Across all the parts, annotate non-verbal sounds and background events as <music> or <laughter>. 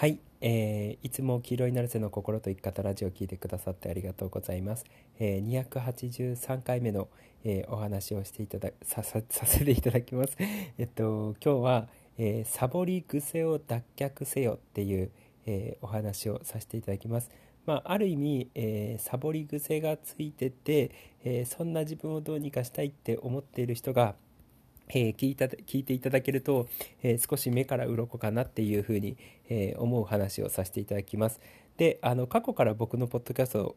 はい、えー、いつも黄色いナルセの心と生き方ラジオを聞いてくださってありがとうございます。えー、283回目の、えー、お話をしていただささ <laughs> させていただきます。えっと今日は、えー、サボり癖を脱却せよっていう、えー、お話をさせていただきます。まあ、ある意味、えー、サボり癖がついてて、えー、そんな自分をどうにかしたいって思っている人がえー、聞いた聞いていただけると、えー、少し目から鱗かなっていうふうに、えー、思う話をさせていただきます。であの過去から僕のポッドキャスト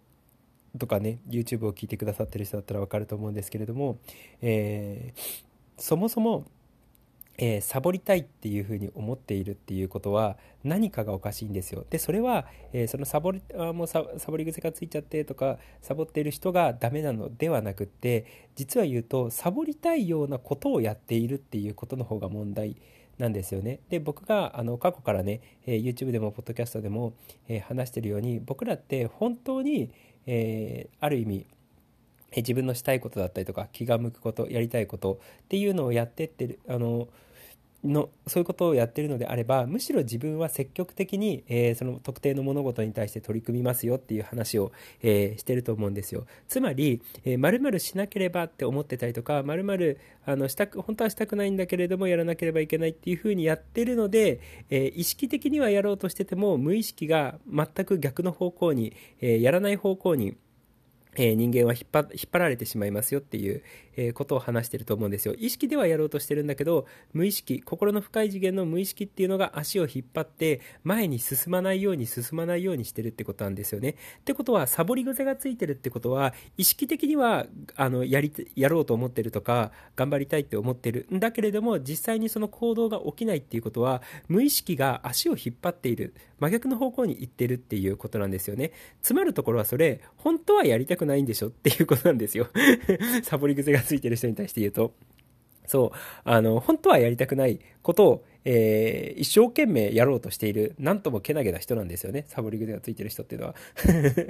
とかね YouTube を聞いてくださってる人だったら分かると思うんですけれども、えそもそもえー、サボりたいっていうふうに思っているっていうことは何かがおかしいんですよ。でそれは、えー、そのサボりあもうサボり癖がついちゃってとかサボっている人がダメなのではなくって実は言うとサボりたいようなことをやっているっていうことの方が問題なんですよね。で僕があの過去からね、えー、YouTube でもポッドキャストでも、え話してるように僕らって本当に、えある意味自分のしたいことだったりとか気が向くことやりたいことっていうのをやってってるあののそういうことをやってるのであればむしろ自分は積極的に、えー、その特定の物事に対して取り組みますよっていう話を、えー、してると思うんですよ。つまりまるまるしなければって思ってたりとかまるまるしたく本当はしたくないんだけれどもやらなければいけないっていうふうにやってるので、えー、意識的にはやろうとしてても無意識が全く逆の方向に、えやらない方向にえ人間は引っ張引っ張られてしまいますよっていう、えことを話してると思うんですよ。意識ではやろうとしてるんだけど、無意識、心の深い次元の無意識っていうのが足を引っ張って前に進まないように進まないようにしてるってことなんですよね。ってことは、サボり癖がついてるってことは、意識的にはあのやりやろうと思ってるとか、頑張りたいって思ってるんだけれども、実際にその行動が起きないっていうことは、無意識が足を引っ張っている、真逆の方向に行ってるっていうことなんですよね。つまるところはそれ、本当はやりたくないんでしょ？っていうことなんですよ。<laughs> サボり癖がついてる人に対して言うと。そう、あの、本当はやりたくないことを、えー、一生懸命やろうとしている、なんともけなげな人なんですよね。サボり癖がついてる人っていうのは。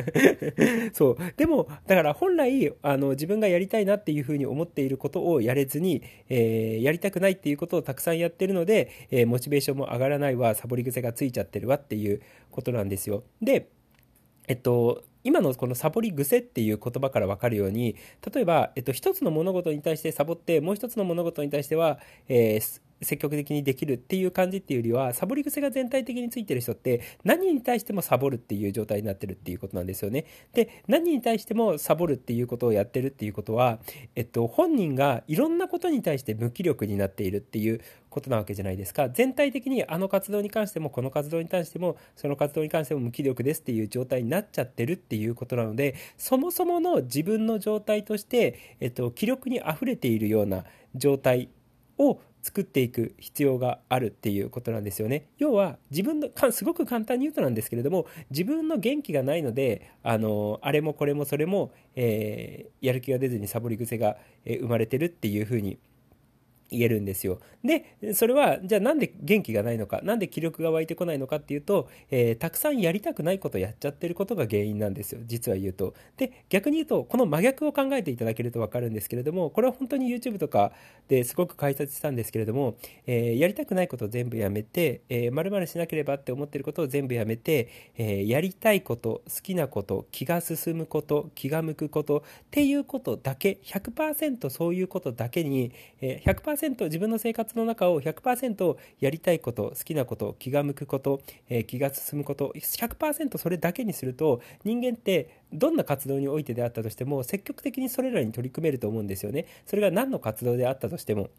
<laughs> そう。でも、だから本来、あの、自分がやりたいなっていうふうに思っていることをやれずに、えー、やりたくないっていうことをたくさんやってるので、えー、モチベーションも上がらないわ、サボり癖がついちゃってるわっていうことなんですよ。で、えっと、今のこのサボり癖っていう言葉から分かるように例えば、えっと、一つの物事に対してサボってもう一つの物事に対しては、えー、積極的にできるっていう感じっていうよりはサボり癖が全体的についてる人って何に対してもサボるっていう状態になってるっていうことなんですよね。で何に対してもサボるっていうことをやってるっていうことは、えっと、本人がいろんなことに対して無気力になっているっていうことなわけじゃないですか全体的にあの活動に関してもこの活動に関してもその活動に関しても無気力ですっていう状態になっちゃってるっていうことなのでそもそもの自分の状態として、えっと、気力にあふれているような状態を作っていく必要があるっていうことなんですよね。要は自分のすごく簡単に言うとなんですけれども自分の元気がないのであのあれもこれもそれも、えー、やる気が出ずにサボり癖が生まれてるっていうふうに言えるんですよ。で、それは、じゃあなんで元気がないのか、なんで気力が湧いてこないのかっていうと、えー、たくさんやりたくないことやっちゃってることが原因なんですよ、実は言うと。で、逆に言うと、この真逆を考えていただけるとわかるんですけれども、これは本当に YouTube とかですごく解説したんですけれども、えー、やりたくないことを全部やめて、えー、〇〇しなければって思ってることを全部やめて、えー、やりたいこと、好きなこと、気が進むこと、気が向くことっていうことだけ、100%そういうことだけに、えー、100% 100%自分の生活の中を100%やりたいこと好きなこと気が向くこと、えー、気が進むこと100%それだけにすると人間ってどんな活動においてであったとしても積極的にそれらに取り組めると思うんですよね。それが何の活動であったとしても。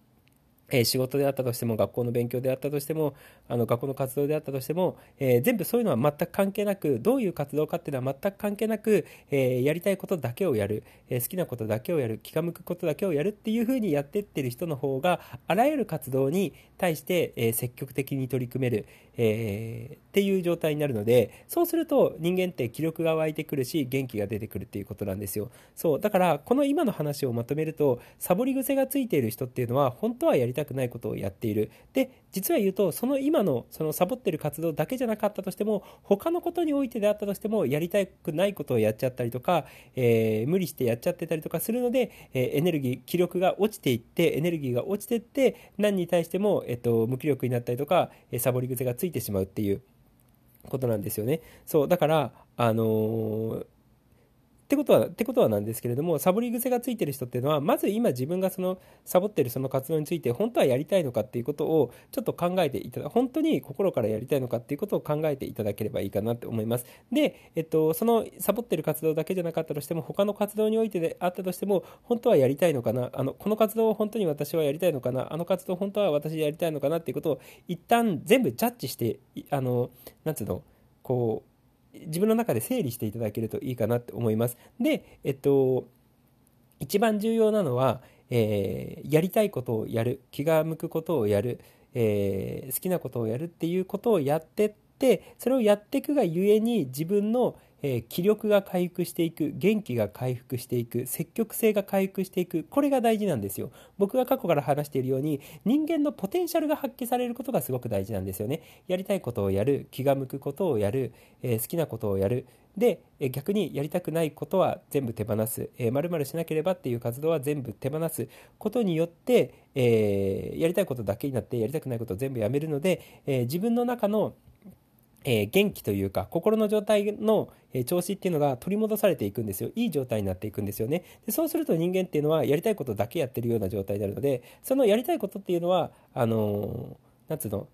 え仕事であったとしても学校の勉強であったとしてもあの学校の活動であったとしても、えー、全部そういうのは全く関係なくどういう活動かっていうのは全く関係なく、えー、やりたいことだけをやる、えー、好きなことだけをやる気が向くことだけをやるっていうふうにやってってる人の方があらゆる活動に対して、え積極的に取り組める、えっていう状態になるのでそうすると人間って気力が湧いてくるし元気が出てくるっていうことなんですよ。そうだからこの今の話をまとめるとサボり癖がついている人っていうのは本当はやりたくないことをやっている。で実は言うとその今のそのサボってる活動だけじゃなかったとしても他のことにおいてであったとしてもやりたくないことをやっちゃったりとか、えー、無理してやっちゃってたりとかするので、えー、エネルギー気力が落ちていってエネルギーが落ちてって何に対しても、えっと、無気力になったりとか、えサボり癖がついてしまうっていう。ことなんですよね。そうだからあのーってことは、ってことはなんですけれども、サボり癖がついてる人っていうのは、まず今自分がそのサボってるその活動について、本当はやりたいのかっていうことをちょっと考えていただ、本当に心からやりたいのかっていうことを考えていただければいいかなって思います。で、えっと、そのサボってる活動だけじゃなかったとしても、他の活動においてであったとしても、本当はやりたいのかな、あの、この活動を本当に私はやりたいのかな、あの活動本当は私やりたいのかなっていうことを、一旦全部ジャッジして、あの、なんつうの、こう、自分の中で整理していただけるといいかなって思います。で、えっと、一番重要なのは、えー、やりたいことをやる、気が向くことをやる、えー、好きなことをやるっていうことをやってって、それをやっていくがゆえに自分のえー、気力が回復していく元気が回復していく積極性が回復していくこれが大事なんですよ。僕が過去から話しているように人間のポテンシャルが発揮されることがすごく大事なんですよね。やりたいことをやる気が向くことをやる、えー、好きなことをやる。で、え逆にやりたくないことは全部手放す、えー、〇しなければっていう活動は全部手放す。ことによって、えー、やりたいことだけになってやりたくないことを全部やめるので、えー、自分の中のえー、元気というか心の状態の、えー、調子っていうのが取り戻されていくんですよ。いい状態になっていくんですよね。でそうすると人間っていうのはやりたいことだけやってるような状態になるのでそのやりたいことっていうのはあのー、なんつうの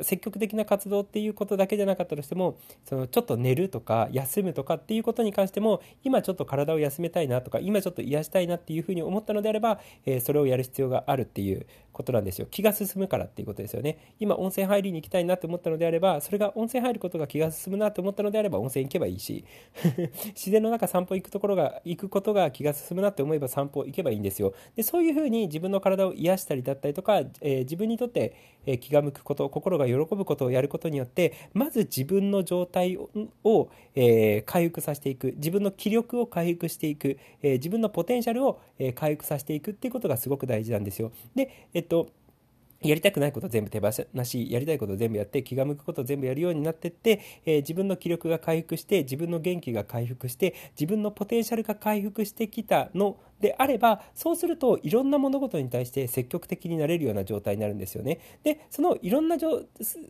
積極的な活動っていうことだけじゃなかったとしてもそのちょっと寝るとか休むとかっていうことに関しても今ちょっと体を休めたいなとか今ちょっと癒したいなっていうふうに思ったのであれば、えー、それをやる必要があるっていうことなんですよ。気が進むからっていうことですよね。今温泉入りに行きたいなと思ったのであればそれが温泉入ることが気が進むなと思ったのであれば温泉行けばいいし <laughs> 自然の中散歩行くところが行くことが気が進むなって思えば散歩行けばいいんですよ。でそういうふうに自分の体を癒したりだったりとか、えー、自分にとって、え気が向くこと心が喜ぶことをやることによってまず自分の状態を、えー、回復させていく。自分の気力を回復していく、えー、自分のポテンシャルを、え回復させていくっていうことがすごく大事なんですよ。で、えっとやりたくないこと全部手放し、やりたいこと全部やって、気が向くこと全部やるようになってって、えー、自分の気力が回復して、自分の元気が回復して、自分のポテンシャルが回復してきたのであれば、そうするといろんな物事に対して積極的になれるような状態になるんですよね。で、そのいろんなじょ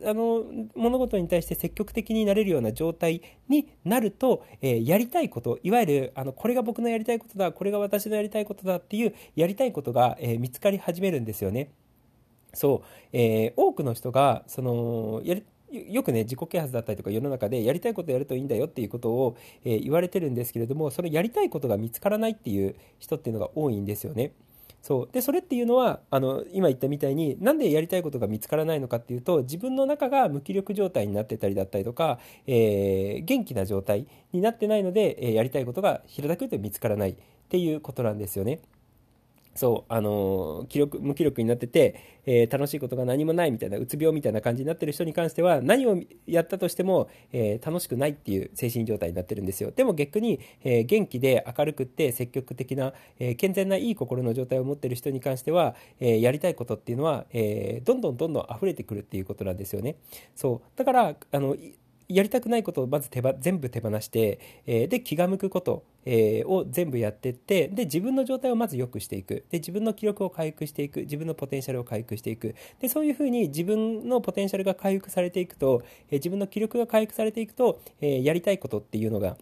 あの物事に対して積極的になれるような状態になると、えー、やりたいこと、いわゆるあのこれが僕のやりたいことだ、これが私のやりたいことだっていうやりたいことが、えー、見つかり始めるんですよね。そう、えー、多くの人がそのやりよくね自己啓発だったりとか世の中でやりたいことやるといいんだよっていうことを、えー、言われてるんですけれどもそのやりたいことが見つからないっていう人っていうのが多いんですよね。そうでそれっていうのはあの今言ったみたいになんでやりたいことが見つからないのかっていうと自分の中が無気力状態になってたりだったりとか、えー、元気な状態になってないので、えー、やりたいことが平たく言うと見つからないっていうことなんですよね。そう、あの気力、無気力になってて、えー、楽しいことが何もないみたいな、うつ病みたいな感じになってる人に関しては、何をやったとしても、えー、楽しくないっていう精神状態になってるんですよ。でも逆に、えー、元気で明るくって積極的な、え健全ないい心の状態を持ってる人に関しては、えやりたいことっていうのは、えどんどんどんどん溢れてくるっていうことなんですよね。そう。だから、あの、やりたくないことをまず手ば全部手放して、えー、で気が向くこと、えー、を全部やっていってで自分の状態をまず良くしていく。で自分の記録を回復していく。自分のポテンシャルを回復していく。でそういうふうに自分のポテンシャルが回復されていくと、えー、自分の記録が回復されていくと、えやりたいことっていうのが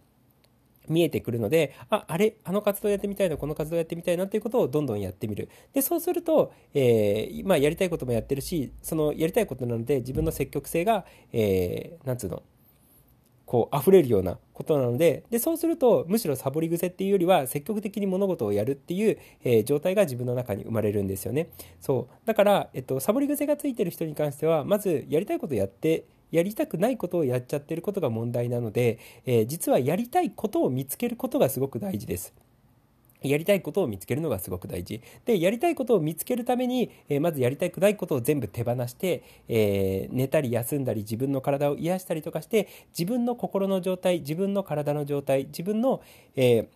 見えてくるので、あ、あれ、あの活動やってみたいな、この活動やってみたいなっていうことをどんどんやってみる。で、そうすると、えー、まあ、やりたいこともやってるし、そのやりたいことなので、自分の積極性が、えー、なんつうの、こう溢れるようなことなのででそうするとむしろサボり癖っていうよりは積極的に物事をやるっていう、えー、状態が自分の中に生まれるんですよね。そう。だから、えっと、サボり癖がついてる人に関してはまずやりたいことをやってやりたくないことをやっちゃってることが問題なので、えー、実はやりたいことを見つけることがすごく大事です。やりたいことを見つけるのがすごく大事。で、やりたいことを見つけるために、えー、まずやりたくないことを全部手放して、えー、寝たり休んだり自分の体を癒したりとかして、自分の心の状態、自分の体の状態、自分の、えー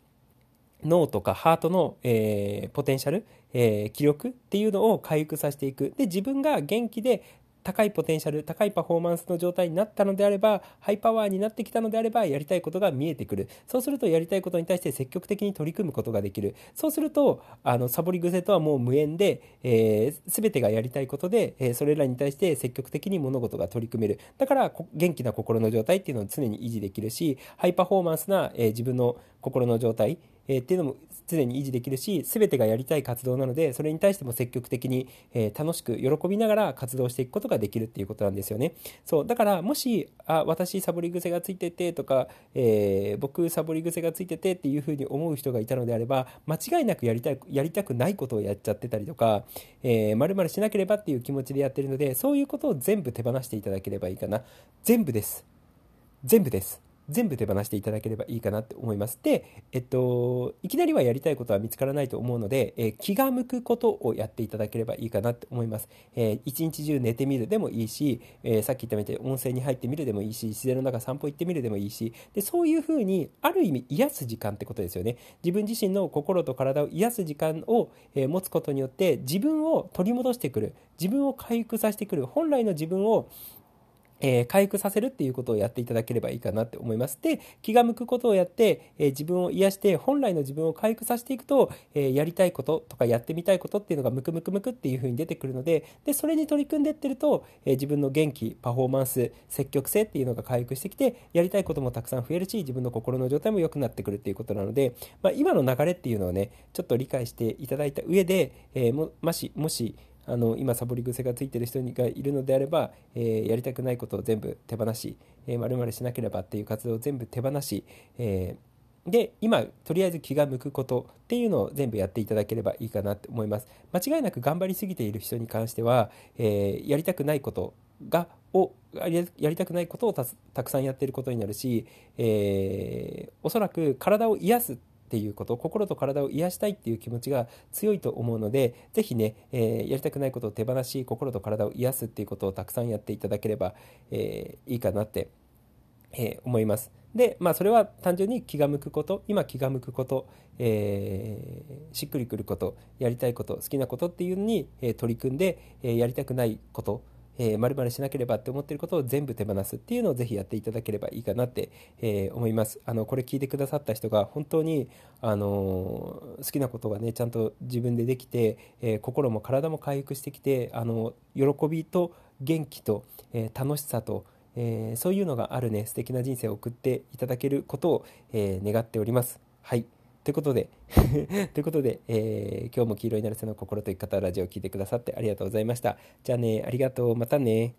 脳とかハートの、えー、ポテンシャル、えー、気力っていうのを回復させていく。で、自分が元気で高いポテンシャル高いパフォーマンスの状態になったのであればハイパワーになってきたのであればやりたいことが見えてくる。そうするとやりたいことに対して積極的に取り組むことができる。そうするとあのサボり癖とはもう無縁で、えー、全てがやりたいことで、えー、それらに対して積極的に物事が取り組める。だから元気な心の状態っていうのを常に維持できるしハイパフォーマンスな、えー、自分の心の状態え、っていうのも常に維持できるし全てがやりたい活動なのでそれに対しても積極的に、えー、楽しく喜びながら活動していくことができるっていうことなんですよね。そうだからもしあ私サボり癖がついててとか、えー、僕サボり癖がついててっていうふうに思う人がいたのであれば間違いなくやりたいやりたくないことをやっちゃってたりとかまるまるしなければっていう気持ちでやってるのでそういうことを全部手放していただければいいかな。全部です。全部です。全部手放していただければいいかなって思います。で、えっと、いきなりはやりたいことは見つからないと思うので、えー、気が向くことをやっていただければいいかなって思います。えー、一日中寝てみるでもいいし、えー、さっき言ったみたいに温泉に入ってみるでもいいし、自然の中散歩行ってみるでもいいし、でそういうふうに、ある意味癒す時間ってことですよね。自分自身の心と体を癒す時間を、え持つことによって、自分を取り戻してくる、自分を回復させてくる、本来の自分をえー、回復させるっていうことをやっていただければいいかなって思います。で、気が向くことをやって、えー、自分を癒して、本来の自分を回復させていくと、えー、やりたいこととかやってみたいことっていうのがムクムクムクっていう風に出てくるので、で、それに取り組んでってると、え自分の元気、パフォーマンス、積極性っていうのが回復してきて、やりたいこともたくさん増えるし、自分の心の状態も良くなってくるっていうことなので、まあ、今の流れっていうのをね、ちょっと理解していただいた上で、えももし、もし、あの今サボり癖がついてる人がいるのであれば、えー、やりたくないことを全部手放し、えー、丸々しなければっていう活動を全部手放し、えー、で今とりあえず気が向くことっていうのを全部やっていただければいいかなと思います。間違いなく頑張りすぎている人に関しては、えー、やりたくないことがをやりたくないことをたくさんやっていることになるし、えー、おそらく体を癒すっっていうこと心と体を癒したいっていう気持ちが強いと思うので是非ね、えー、やりたくないことを手放し心と体を癒すっていうことをたくさんやっていただければ、えー、いいかなって、えー、思います。でまあそれは単純に気が向くこと今気が向くこと、えー、しっくりくることやりたいこと好きなことっていうのに、え取り組んで、えやりたくないことえー、〇しなければって思ってることを全部手放すっていうのをぜひやっていただければいいかなって、えー、思います。あの、これ聞いてくださった人が本当に、あのー、好きなことがね、ちゃんと自分でできて、えー、心も体も回復してきて、あの、喜びと元気と、え楽しさと、えそういうのがあるね、素敵な人生を送っていただけることを、え願っております。はい。ということで <laughs> ということで、えー、今日も黄色いなるせの心と生き方ラジオを聴いてくださってありがとうございました。じゃあね、ありがとう。またね。